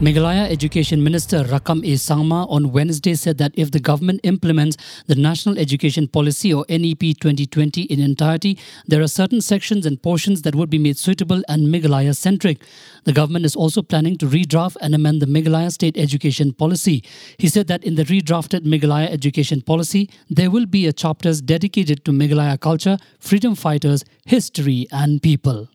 Meghalaya Education Minister Rakkam A. Sangma on Wednesday said that if the government implements the National Education Policy or NEP 2020 in entirety, there are certain sections and portions that would be made suitable and Meghalaya centric. The government is also planning to redraft and amend the Meghalaya State Education Policy. He said that in the redrafted Meghalaya Education Policy, there will be a chapters dedicated to Meghalaya culture, freedom fighters, history, and people.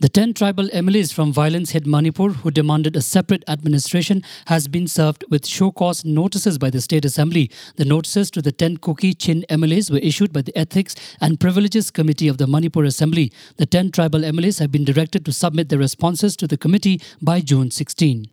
The 10 tribal MLAs from violence hit Manipur who demanded a separate administration has been served with show cause notices by the State Assembly. The notices to the 10 Kuki Chin MLAs were issued by the Ethics and Privileges Committee of the Manipur Assembly. The 10 tribal MLAs have been directed to submit their responses to the committee by June 16.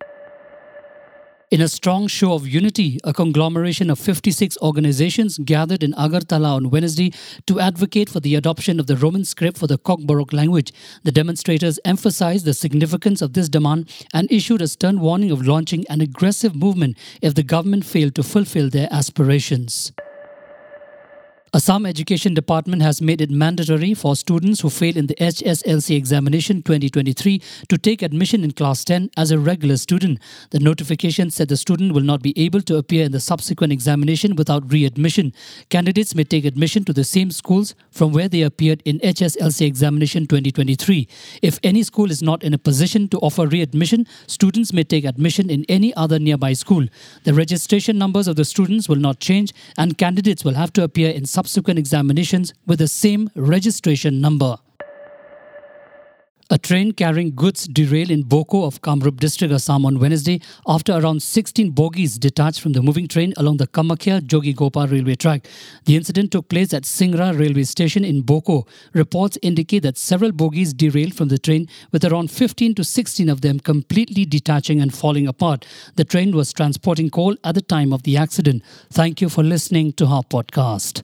In a strong show of unity, a conglomeration of 56 organizations gathered in Agartala on Wednesday to advocate for the adoption of the Roman script for the Kokborok language. The demonstrators emphasized the significance of this demand and issued a stern warning of launching an aggressive movement if the government failed to fulfill their aspirations. Assam Education Department has made it mandatory for students who fail in the HSLC examination 2023 to take admission in class 10 as a regular student. The notification said the student will not be able to appear in the subsequent examination without readmission. Candidates may take admission to the same schools from where they appeared in HSLC examination 2023. If any school is not in a position to offer readmission, students may take admission in any other nearby school. The registration numbers of the students will not change and candidates will have to appear in subsequent subsequent examinations with the same registration number. A train carrying goods derailed in Boko of Kamrup district Assam on Wednesday after around 16 bogies detached from the moving train along the Kamakhya Jogigopa railway track. The incident took place at Singra railway station in Boko. Reports indicate that several bogies derailed from the train with around 15 to 16 of them completely detaching and falling apart. The train was transporting coal at the time of the accident. Thank you for listening to our podcast.